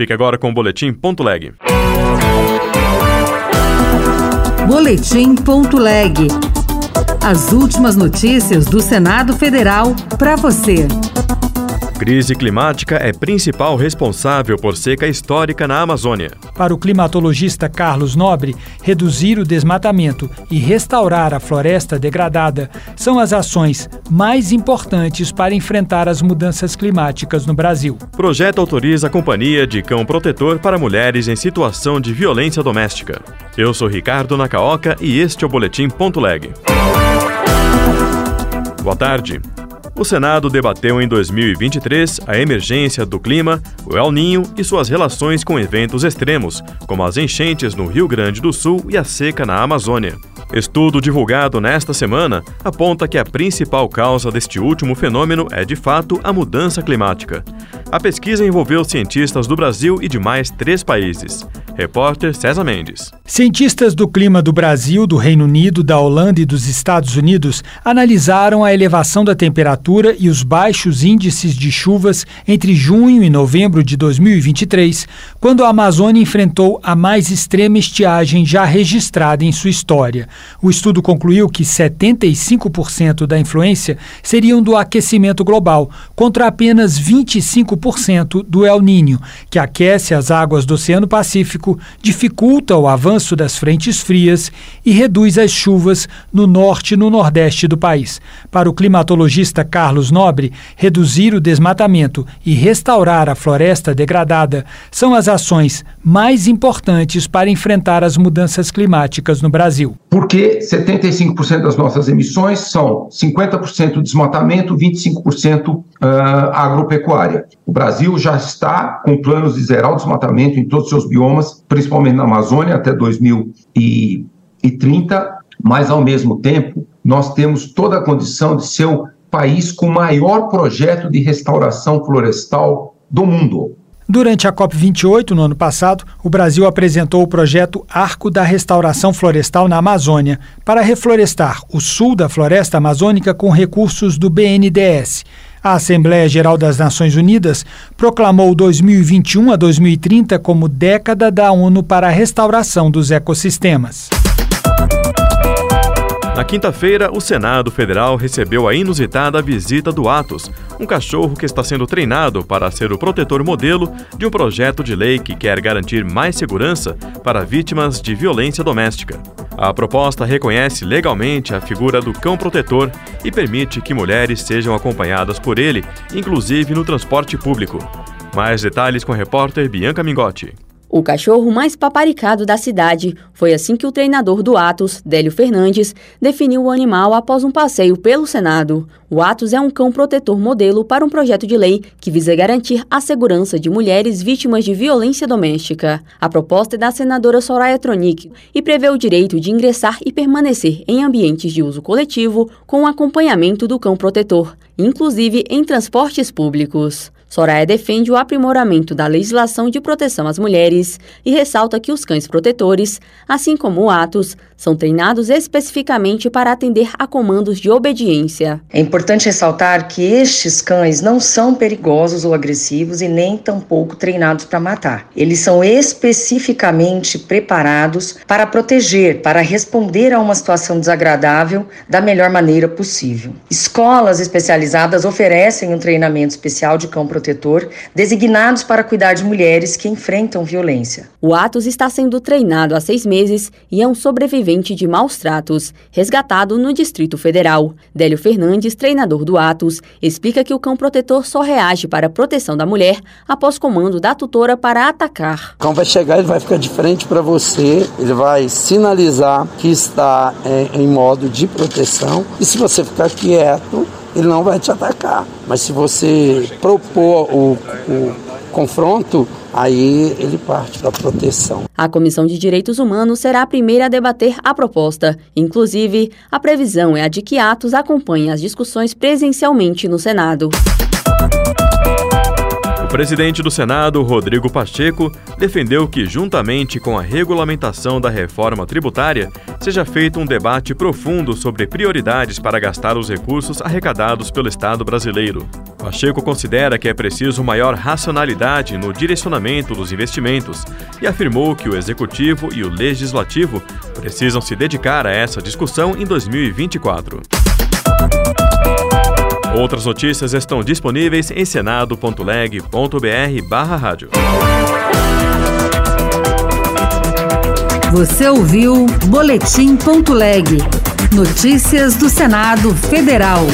Fique agora com o Boletim Ponto Leg. Boletim Ponto Leg. As últimas notícias do Senado Federal para você. Crise climática é principal responsável por seca histórica na Amazônia. Para o climatologista Carlos Nobre, reduzir o desmatamento e restaurar a floresta degradada são as ações mais importantes para enfrentar as mudanças climáticas no Brasil. O projeto autoriza a companhia de cão protetor para mulheres em situação de violência doméstica. Eu sou Ricardo Nacaoca e este é o Boletim Ponto Leg. Boa tarde. O Senado debateu em 2023 a emergência do clima, o El Ninho e suas relações com eventos extremos, como as enchentes no Rio Grande do Sul e a seca na Amazônia. Estudo divulgado nesta semana aponta que a principal causa deste último fenômeno é, de fato, a mudança climática. A pesquisa envolveu cientistas do Brasil e de mais três países. Repórter César Mendes. Cientistas do clima do Brasil, do Reino Unido, da Holanda e dos Estados Unidos analisaram a elevação da temperatura e os baixos índices de chuvas entre junho e novembro de 2023, quando a Amazônia enfrentou a mais extrema estiagem já registrada em sua história. O estudo concluiu que 75% da influência seriam do aquecimento global, contra apenas 25% do El Ninho, que aquece as águas do Oceano Pacífico, dificulta o avanço das frentes frias e reduz as chuvas no norte e no nordeste do país. Para o climatologista Carlos Nobre, reduzir o desmatamento e restaurar a floresta degradada são as ações mais importantes para enfrentar as mudanças climáticas no Brasil. Porque 75% das nossas emissões são 50% desmatamento, 25% uh, agropecuária. O Brasil já está com planos de zerar o desmatamento em todos os seus biomas, principalmente na Amazônia até 2030, mas ao mesmo tempo nós temos toda a condição de ser o país com o maior projeto de restauração florestal do mundo. Durante a COP28, no ano passado, o Brasil apresentou o projeto Arco da Restauração Florestal na Amazônia, para reflorestar o sul da floresta amazônica com recursos do BNDES. A Assembleia Geral das Nações Unidas proclamou 2021 a 2030 como década da ONU para a restauração dos ecossistemas. Na quinta-feira, o Senado Federal recebeu a inusitada visita do Atos, um cachorro que está sendo treinado para ser o protetor modelo de um projeto de lei que quer garantir mais segurança para vítimas de violência doméstica. A proposta reconhece legalmente a figura do cão protetor e permite que mulheres sejam acompanhadas por ele, inclusive no transporte público. Mais detalhes com a repórter Bianca Mingotti. O cachorro mais paparicado da cidade. Foi assim que o treinador do Atos, Délio Fernandes, definiu o animal após um passeio pelo Senado. O Atos é um cão protetor modelo para um projeto de lei que visa garantir a segurança de mulheres vítimas de violência doméstica. A proposta é da senadora Soraya Tronic e prevê o direito de ingressar e permanecer em ambientes de uso coletivo com o acompanhamento do cão protetor, inclusive em transportes públicos. Soraya defende o aprimoramento da legislação de proteção às mulheres e ressalta que os cães protetores, assim como o Atos, são treinados especificamente para atender a comandos de obediência. É importante ressaltar que estes cães não são perigosos ou agressivos e nem tampouco treinados para matar. Eles são especificamente preparados para proteger, para responder a uma situação desagradável da melhor maneira possível. Escolas especializadas oferecem um treinamento especial de cão protetor designados para cuidar de mulheres que enfrentam violência. O Atos está sendo treinado há seis meses e é um sobrevivente de maus tratos, resgatado no Distrito Federal. Délio Fernandes, treinador do Atos, explica que o cão protetor só reage para a proteção da mulher após comando da tutora para atacar. O cão vai chegar, ele vai ficar de frente para você, ele vai sinalizar que está é, em modo de proteção e se você ficar quieto, ele não vai te atacar. Mas se você propor o, o confronto, aí ele parte para a proteção. A Comissão de Direitos Humanos será a primeira a debater a proposta. Inclusive, a previsão é a de que Atos acompanhe as discussões presencialmente no Senado. presidente do Senado, Rodrigo Pacheco, defendeu que, juntamente com a regulamentação da reforma tributária, seja feito um debate profundo sobre prioridades para gastar os recursos arrecadados pelo Estado brasileiro. Pacheco considera que é preciso maior racionalidade no direcionamento dos investimentos e afirmou que o Executivo e o Legislativo precisam se dedicar a essa discussão em 2024. Outras notícias estão disponíveis em senado.leg.br rádio. Você ouviu Boletim.leg. Notícias do Senado Federal.